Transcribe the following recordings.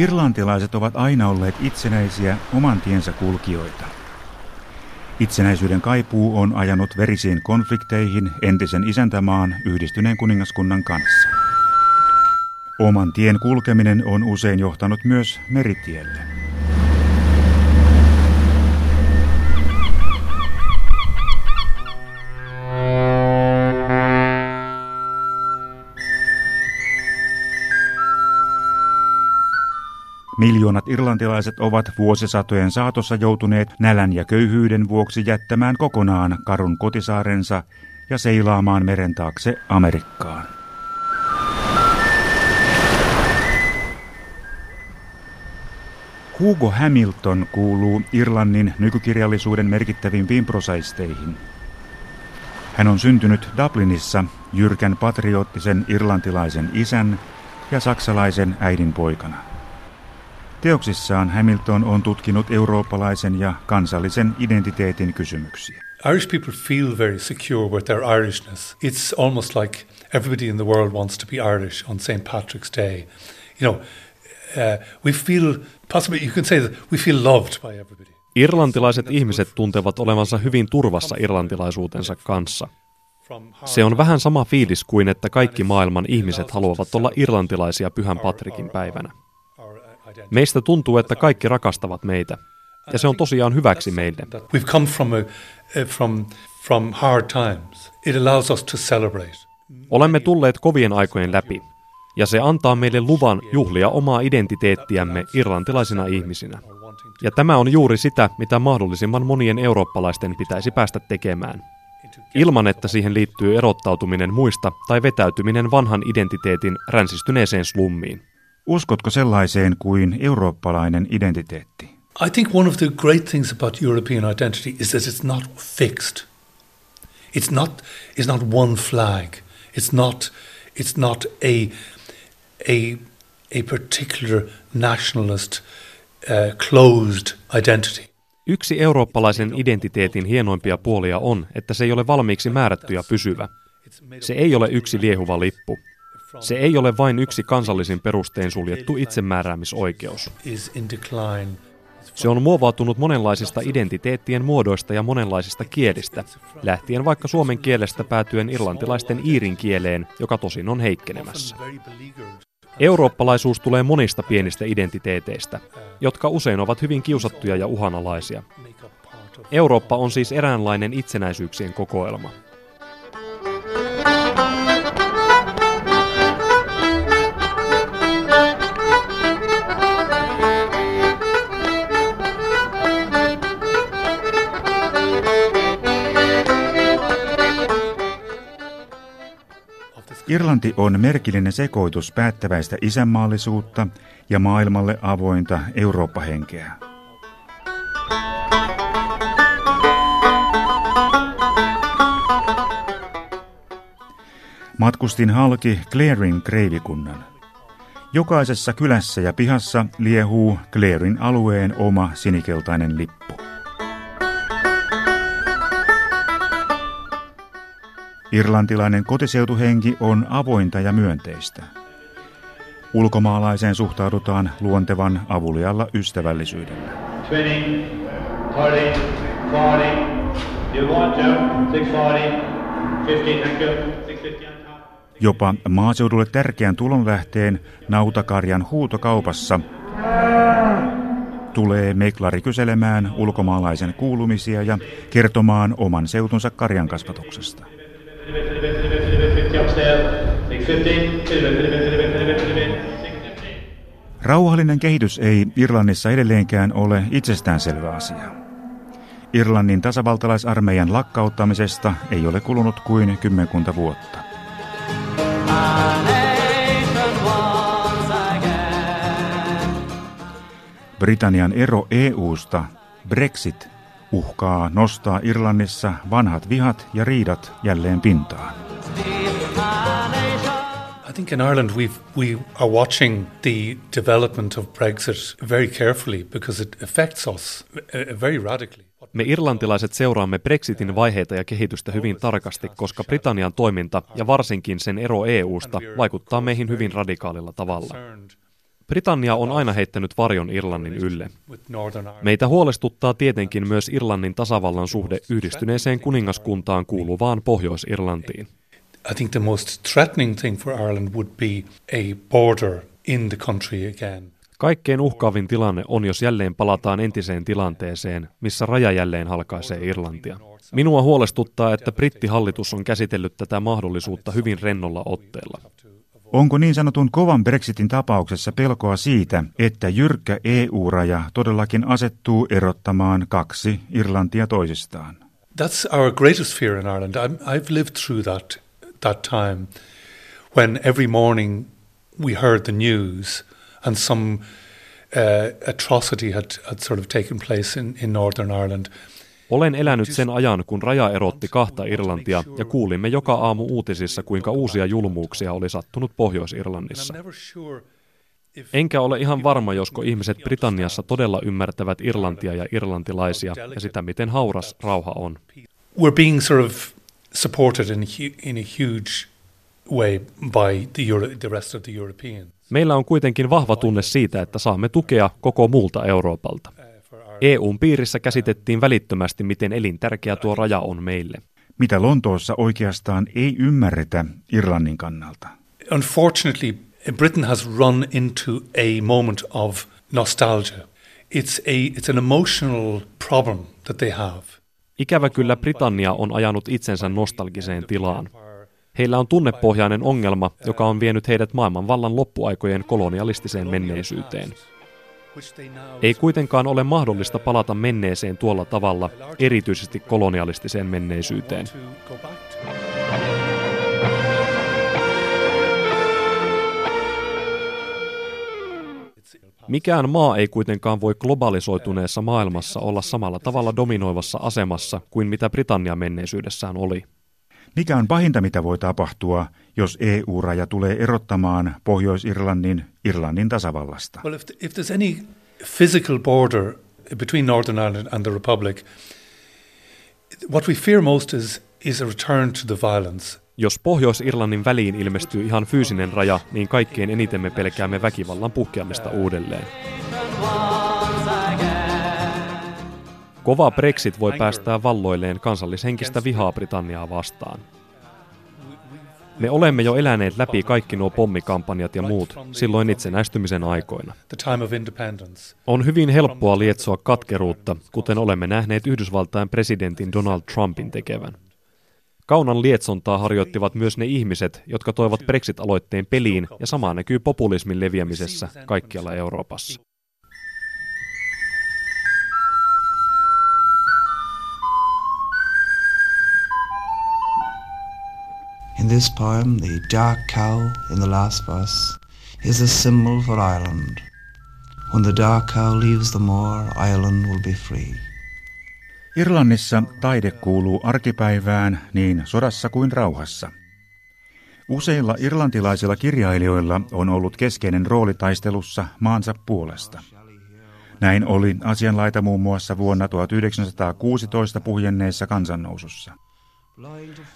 Irlantilaiset ovat aina olleet itsenäisiä oman tiensä kulkijoita. Itsenäisyyden kaipuu on ajanut verisiin konflikteihin entisen isäntämaan yhdistyneen kuningaskunnan kanssa. Oman tien kulkeminen on usein johtanut myös meritielle. Miljoonat irlantilaiset ovat vuosisatojen saatossa joutuneet nälän ja köyhyyden vuoksi jättämään kokonaan karun kotisaarensa ja seilaamaan meren taakse Amerikkaan. Hugo Hamilton kuuluu Irlannin nykykirjallisuuden merkittävimpiin prosaisteihin. Hän on syntynyt Dublinissa jyrkän patriottisen irlantilaisen isän ja saksalaisen äidin poikana. Teoksissaan Hamilton on tutkinut eurooppalaisen ja kansallisen identiteetin kysymyksiä. Irish people feel very secure with their Irishness. It's almost like everybody in the world wants to be Irish on St. Patrick's Day. You know, uh, we feel, possibly you can say that we feel loved by everybody. Irlantilaiset ihmiset tuntevat olevansa hyvin turvassa irlantilaisuutensa kanssa. Se on vähän sama fiilis kuin, että kaikki maailman ihmiset haluavat olla irlantilaisia Pyhän Patrikin päivänä. Meistä tuntuu, että kaikki rakastavat meitä. Ja se on tosiaan hyväksi meille. We've come from, a, from, from hard times. It allows us to celebrate. Olemme tulleet kovien aikojen läpi, ja se antaa meille luvan juhlia omaa identiteettiämme irlantilaisina ihmisinä. Ja tämä on juuri sitä, mitä mahdollisimman monien eurooppalaisten pitäisi päästä tekemään. Ilman, että siihen liittyy erottautuminen muista tai vetäytyminen vanhan identiteetin ränsistyneeseen slummiin. Uskotko sellaiseen kuin eurooppalainen identiteetti? I think one of the great things about European identity is that it's not fixed. It's not, it's not one flag. It's not, it's not a, a, a particular nationalist uh, closed identity. Yksi eurooppalaisen identiteetin hienoimpia puolia on, että se ei ole valmiiksi määrätty ja pysyvä. Se ei ole yksi liehuva lippu. Se ei ole vain yksi kansallisin perustein suljettu itsemääräämisoikeus. Se on muovautunut monenlaisista identiteettien muodoista ja monenlaisista kielistä, lähtien vaikka suomen kielestä päätyen irlantilaisten iirin kieleen, joka tosin on heikkenemässä. Eurooppalaisuus tulee monista pienistä identiteeteistä, jotka usein ovat hyvin kiusattuja ja uhanalaisia. Eurooppa on siis eräänlainen itsenäisyyksien kokoelma. Irlanti on merkillinen sekoitus päättäväistä isänmaallisuutta ja maailmalle avointa Eurooppa-henkeä. Matkustin halki Clarin kreivikunnan. Jokaisessa kylässä ja pihassa liehuu Clarin alueen oma sinikeltainen lippu. Irlantilainen kotiseutuhenki on avointa ja myönteistä. Ulkomaalaiseen suhtaudutaan luontevan avulialla ystävällisyydellä. 20, 30, 40, 50, Jopa maaseudulle tärkeän tulonlähteen nautakarjan huutokaupassa tulee meklari kyselemään ulkomaalaisen kuulumisia ja kertomaan oman seutunsa karjan kasvatuksesta. Rauhallinen kehitys ei Irlannissa edelleenkään ole itsestäänselvä asia. Irlannin tasavaltalaisarmeijan lakkauttamisesta ei ole kulunut kuin kymmenkunta vuotta. Britannian ero EUsta, Brexit, uhkaa nostaa Irlannissa vanhat vihat ja riidat jälleen pintaan. I think in Ireland we we are watching the development of Brexit very carefully because it affects us uh, very radically. Me irlantilaiset seuraamme Brexitin vaiheita ja kehitystä hyvin tarkasti, koska Britannian toiminta ja varsinkin sen ero EUsta vaikuttaa meihin hyvin radikaalilla tavalla. Britannia on aina heittänyt varjon Irlannin ylle. Meitä huolestuttaa tietenkin myös Irlannin tasavallan suhde yhdistyneeseen kuningaskuntaan kuuluvaan Pohjois-Irlantiin. I think the most threatening thing for Ireland would be a border in the country again. Kaikkein uhkaavin tilanne on, jos jälleen palataan entiseen tilanteeseen, missä raja jälleen halkaisee Irlantia. Minua huolestuttaa, että brittihallitus on käsitellyt tätä mahdollisuutta hyvin rennolla otteella. Onko niin sanotun kovan Brexitin tapauksessa pelkoa siitä, että jyrkkä EU-raja todellakin asettuu erottamaan kaksi Irlantia toisistaan? That's our greatest fear in Ireland. I've lived through that, that time when every morning we heard the news and some uh, atrocity had, had sort of taken place in, in Northern Ireland – olen elänyt sen ajan, kun raja erotti kahta Irlantia ja kuulimme joka aamu uutisissa, kuinka uusia julmuuksia oli sattunut Pohjois-Irlannissa. Enkä ole ihan varma, josko ihmiset Britanniassa todella ymmärtävät Irlantia ja irlantilaisia ja sitä, miten hauras rauha on. We're being sort of supported in, in a huge way by the, Euro, the rest of the Europeans. Meillä on kuitenkin vahva tunne siitä, että saamme tukea koko muulta Euroopalta. EUn piirissä käsitettiin välittömästi, miten elintärkeä tuo raja on meille. Mitä Lontoossa oikeastaan ei ymmärretä Irlannin kannalta? Unfortunately, Britain has run into a moment of nostalgia. It's, a, it's an emotional problem that they have. Ikävä kyllä Britannia on ajanut itsensä nostalgiseen tilaan. Heillä on tunnepohjainen ongelma, joka on vienyt heidät maailmanvallan loppuaikojen kolonialistiseen menneisyyteen. Ei kuitenkaan ole mahdollista palata menneeseen tuolla tavalla, erityisesti kolonialistiseen menneisyyteen. Mikään maa ei kuitenkaan voi globalisoituneessa maailmassa olla samalla tavalla dominoivassa asemassa kuin mitä Britannia menneisyydessään oli. Mikä on pahinta, mitä voi tapahtua, jos EU-raja tulee erottamaan Pohjois-Irlannin Irlannin tasavallasta? Well, if, if there's any physical border between Northern Ireland and the Republic, what we fear most is, is a return to the violence. Jos Pohjois-Irlannin väliin ilmestyy ihan fyysinen raja, niin kaikkein eniten me pelkäämme väkivallan puhkeamista uudelleen. Kova Brexit voi päästää valloilleen kansallishenkistä vihaa Britanniaa vastaan. Me olemme jo eläneet läpi kaikki nuo pommikampanjat ja muut silloin itsenäistymisen aikoina. On hyvin helppoa lietsoa katkeruutta, kuten olemme nähneet Yhdysvaltain presidentin Donald Trumpin tekevän. Kaunan lietsontaa harjoittivat myös ne ihmiset, jotka toivat Brexit-aloitteen peliin, ja sama näkyy populismin leviämisessä kaikkialla Euroopassa. This poem, the dark cow in the last verse is a symbol for Ireland. When the dark cow leaves the moor, Ireland will be free. Irlannissa taide kuuluu arkipäivään niin sodassa kuin rauhassa. Useilla irlantilaisilla kirjailijoilla on ollut keskeinen rooli taistelussa maansa puolesta. Näin oli asianlaita muun muassa vuonna 1916 puhjenneessa kansannousussa.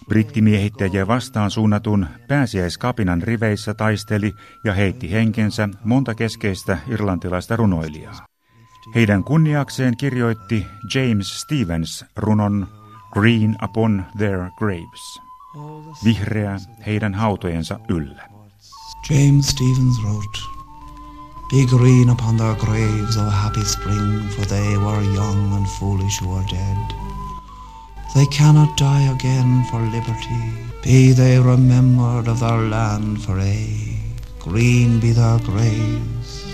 Brittimiehittäjiä vastaan suunnatun pääsiäiskapinan riveissä taisteli ja heitti henkensä monta keskeistä irlantilaista runoilijaa. Heidän kunniakseen kirjoitti James Stevens runon Green upon their graves. Vihreä heidän hautojensa yllä. James Stevens wrote, Be green upon their graves, O happy spring, for they were young and foolish who are dead. They cannot die again for liberty. Be they remembered of their land for aye. Green be their graves,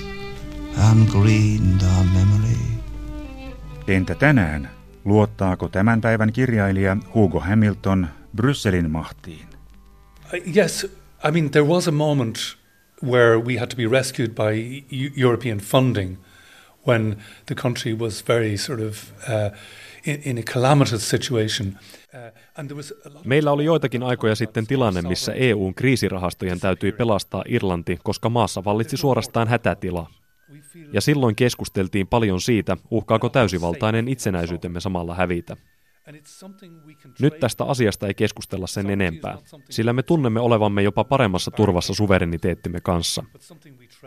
and green their memory. Entä tänään? Luottaako tämän päivän kirjailija Hugo Hamilton Brysselin mahtiin? Uh, yes, I mean there was a moment where we had to be rescued by European funding when the country was very sort of uh, Meillä oli joitakin aikoja sitten tilanne, missä EUn kriisirahastojen täytyi pelastaa Irlanti, koska maassa vallitsi suorastaan hätätila. Ja silloin keskusteltiin paljon siitä, uhkaako täysivaltainen itsenäisyytemme samalla hävitä. Nyt tästä asiasta ei keskustella sen enempää, sillä me tunnemme olevamme jopa paremmassa turvassa suvereniteettimme kanssa.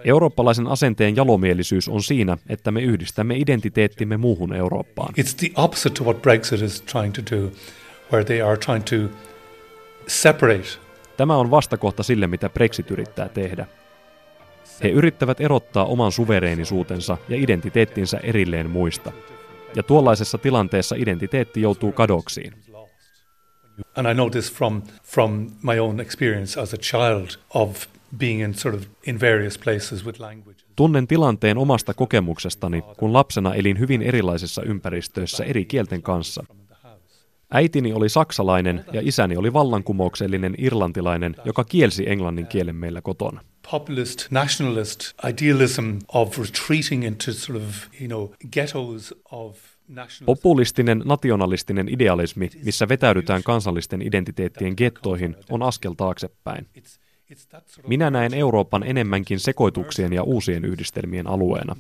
Eurooppalaisen asenteen jalomielisyys on siinä, että me yhdistämme identiteettimme muuhun Eurooppaan. It's the opposite to what Brexit is trying to do, where they are trying to separate. Tämä on vastakohta sille, mitä Brexit yrittää tehdä. He yrittävät erottaa oman suvereenisuutensa ja identiteettinsä erilleen muista. Ja tuollaisessa tilanteessa identiteetti joutuu kadoksiin. And I know this from, from my own experience as a child of being in sort of in various places with languages. Tunnen tilanteen omasta kokemuksestani, kun lapsena elin hyvin erilaisissa ympäristöissä eri kielten kanssa. Äitini oli saksalainen ja isäni oli vallankumouksellinen irlantilainen, joka kielsi englannin kielen meillä kotona. Populist, nationalist idealism of retreating into sort of, you know, ghettos of Populistinen nationalistinen idealismi, missä vetäydytään kansallisten identiteettien gettoihin, on askel taaksepäin. Minä näen Euroopan enemmänkin sekoituksien ja uusien yhdistelmien alueena.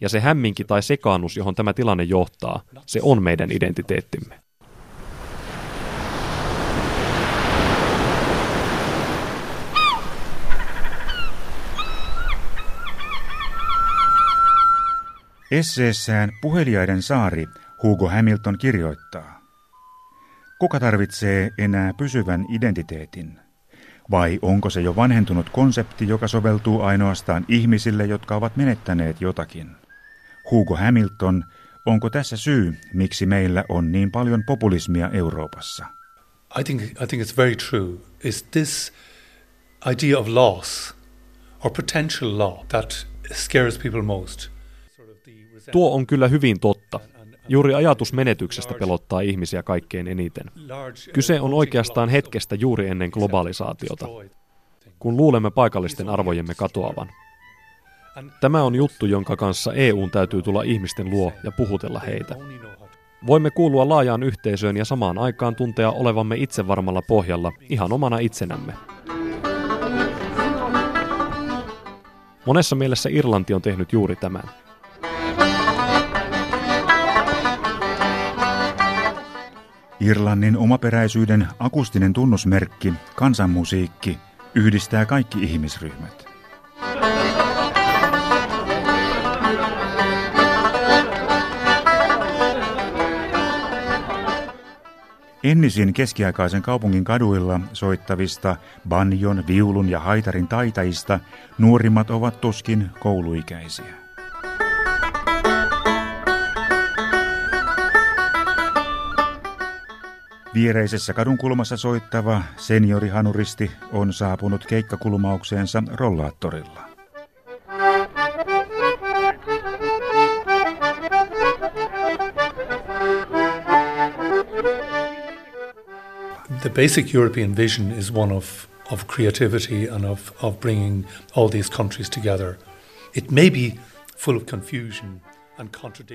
Ja se hämminki tai sekaannus, johon tämä tilanne johtaa, se on meidän identiteettimme. Esseessään Puheliaiden saari Hugo Hamilton kirjoittaa. Kuka tarvitsee enää pysyvän identiteetin? Vai onko se jo vanhentunut konsepti, joka soveltuu ainoastaan ihmisille, jotka ovat menettäneet jotakin? Hugo Hamilton, onko tässä syy, miksi meillä on niin paljon populismia Euroopassa? I think, I think it's very true. Is this idea of loss or potential loss that scares people most? Tuo on kyllä hyvin totta. Juuri ajatus menetyksestä pelottaa ihmisiä kaikkein eniten. Kyse on oikeastaan hetkestä juuri ennen globalisaatiota, kun luulemme paikallisten arvojemme katoavan. Tämä on juttu, jonka kanssa EUn täytyy tulla ihmisten luo ja puhutella heitä. Voimme kuulua laajaan yhteisöön ja samaan aikaan tuntea olevamme itsevarmalla pohjalla ihan omana itsenämme. Monessa mielessä Irlanti on tehnyt juuri tämän. Irlannin omaperäisyyden akustinen tunnusmerkki, kansanmusiikki, yhdistää kaikki ihmisryhmät. Ennisin keskiaikaisen kaupungin kaduilla soittavista banjon, viulun ja haitarin taitajista nuorimmat ovat tuskin kouluikäisiä. Viereisessä kadunkulmassa soittava seniorihanuristi on saapunut keikkakulmaukseensa rollaattorilla. The basic European vision is one of, of creativity and of, of bringing all these countries together. It may be full of confusion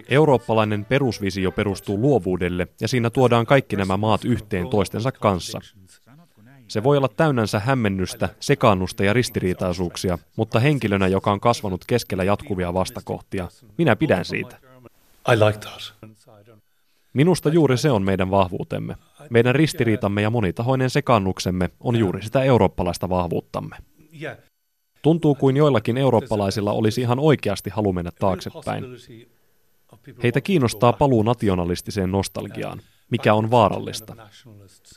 Eurooppalainen perusvisio perustuu luovuudelle ja siinä tuodaan kaikki nämä maat yhteen toistensa kanssa. Se voi olla täynnänsä hämmennystä, sekaannusta ja ristiriitaisuuksia, mutta henkilönä, joka on kasvanut keskellä jatkuvia vastakohtia, minä pidän siitä. Minusta juuri se on meidän vahvuutemme. Meidän ristiriitamme ja monitahoinen sekaannuksemme on juuri sitä eurooppalaista vahvuuttamme. Tuntuu kuin joillakin eurooppalaisilla olisi ihan oikeasti halu mennä taaksepäin. Heitä kiinnostaa paluu nationalistiseen nostalgiaan, mikä on vaarallista.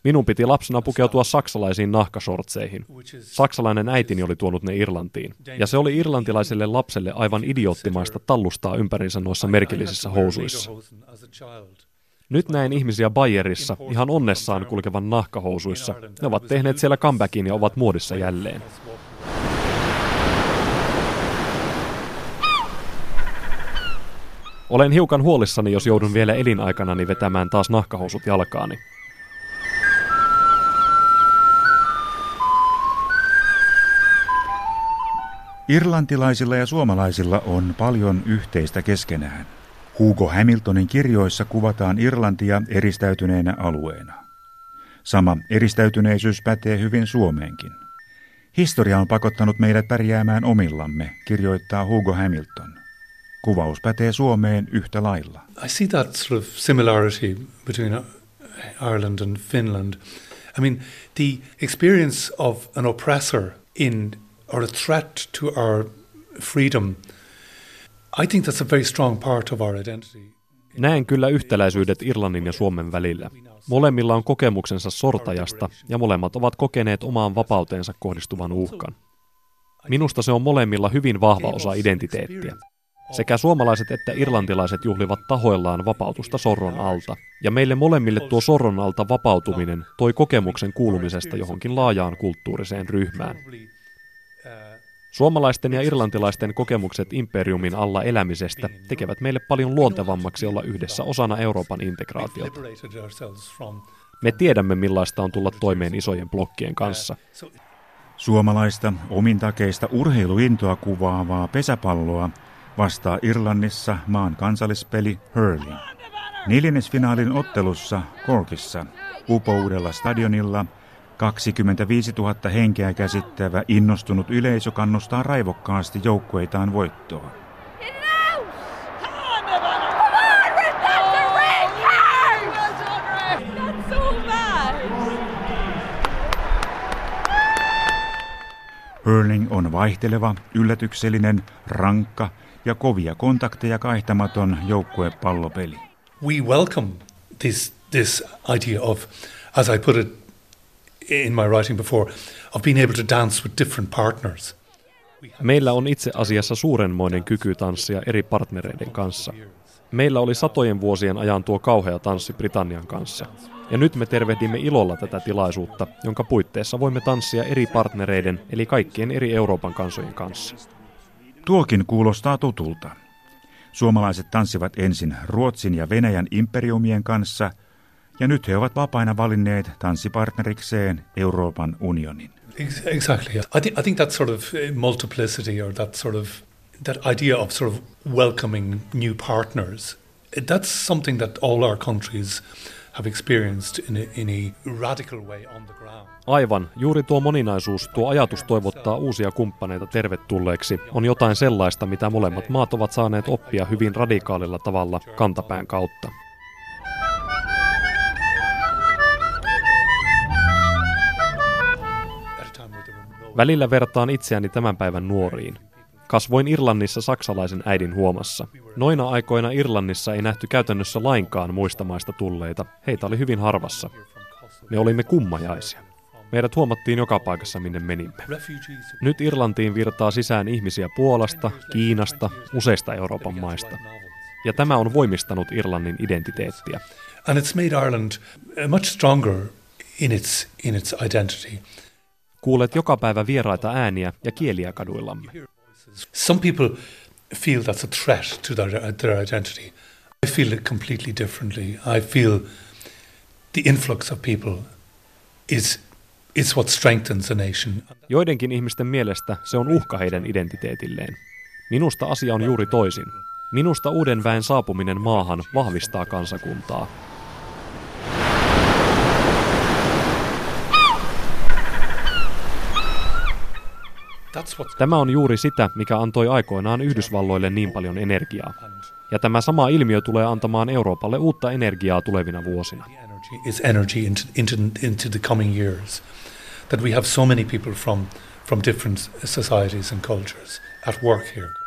Minun piti lapsena pukeutua saksalaisiin nahkasortseihin. Saksalainen äitini oli tuonut ne Irlantiin. Ja se oli irlantilaiselle lapselle aivan idioottimaista tallustaa ympärinsä noissa merkillisissä housuissa. Nyt näen ihmisiä Bayerissa ihan onnessaan kulkevan nahkahousuissa. Ne ovat tehneet siellä comebackin ja ovat muodissa jälleen. Olen hiukan huolissani, jos joudun vielä elinaikanani vetämään taas nahkahousut jalkaani. Irlantilaisilla ja suomalaisilla on paljon yhteistä keskenään. Hugo Hamiltonin kirjoissa kuvataan Irlantia eristäytyneenä alueena. Sama eristäytyneisyys pätee hyvin Suomeenkin. Historia on pakottanut meidät pärjäämään omillamme, kirjoittaa Hugo Hamilton. Kuvaus pätee Suomeen yhtä lailla. I see that sort of similarity between uh, Ireland and Finland. I mean, the experience of an oppressor in or a threat to our freedom, I think that's a very strong part of our identity. Näen kyllä yhtäläisyydet Irlannin ja Suomen välillä. Molemmilla on kokemuksensa sortajasta ja molemmat ovat kokeneet omaan vapauteensa kohdistuvan uhkan. Minusta se on molemmilla hyvin vahva osa identiteettiä. Sekä suomalaiset että irlantilaiset juhlivat tahoillaan vapautusta sorron alta, ja meille molemmille tuo sorron alta vapautuminen toi kokemuksen kuulumisesta johonkin laajaan kulttuuriseen ryhmään. Suomalaisten ja irlantilaisten kokemukset imperiumin alla elämisestä tekevät meille paljon luontevammaksi olla yhdessä osana Euroopan integraatiota. Me tiedämme, millaista on tulla toimeen isojen blokkien kanssa. Suomalaista omintakeista urheiluintoa kuvaavaa pesäpalloa vastaa Irlannissa maan kansallispeli hurling. Neljännesfinaalin ottelussa Corkissa upoudella stadionilla 25 000 henkeä käsittävä innostunut yleisö kannustaa raivokkaasti joukkueitaan voittoon. Hurling on vaihteleva, yllätyksellinen, rankka ja kovia kontakteja kaihtamaton joukkuepallopeli. We welcome this, this idea of, as I put it in my writing before, of being able to dance with different partners. Meillä on itse asiassa suurenmoinen kyky tanssia eri partnereiden kanssa. Meillä oli satojen vuosien ajan tuo kauhea tanssi Britannian kanssa. Ja nyt me tervehdimme ilolla tätä tilaisuutta, jonka puitteissa voimme tanssia eri partnereiden, eli kaikkien eri Euroopan kansojen kanssa. Tuokin kuulostaa tutulta. Suomalaiset tanssivat ensin Ruotsin ja Venäjän imperiumien kanssa, ja nyt he ovat vapaina valinneet tanssipartnerikseen Euroopan unionin. Exactly. I think, I think that sort of uh, multiplicity or that sort of that idea of sort of welcoming new partners, that's something that all our countries have experienced in a, in a radical way on the ground. Aivan, juuri tuo moninaisuus, tuo ajatus toivottaa uusia kumppaneita tervetulleeksi, on jotain sellaista, mitä molemmat maat ovat saaneet oppia hyvin radikaalilla tavalla kantapään kautta. Välillä vertaan itseäni tämän päivän nuoriin. Kasvoin Irlannissa saksalaisen äidin huomassa. Noina aikoina Irlannissa ei nähty käytännössä lainkaan muista maista tulleita. Heitä oli hyvin harvassa. Me olimme kummajaisia. Meidät huomattiin joka paikassa, minne menimme. Nyt Irlantiin virtaa sisään ihmisiä Puolasta, Kiinasta, useista Euroopan maista. Ja tämä on voimistanut Irlannin identiteettiä. And it's made Ireland uh, much stronger in its, in its identity. Kuulet joka päivä vieraita ääniä ja kieliä kaduillamme. Some people feel that's a threat to their, their identity. I feel it completely differently. I feel the influx of people is, is what strengthens a nation. Joidenkin ihmisten mielestä se on uhka heidän identiteetilleen. Minusta asia on juuri toisin. Minusta uuden väen saapuminen maahan vahvistaa kansakuntaa. Tämä on juuri sitä, mikä antoi aikoinaan Yhdysvalloille niin paljon energiaa. Ja tämä sama ilmiö tulee antamaan Euroopalle uutta energiaa tulevina vuosina. That we have so many people from, from different societies and cultures at work here.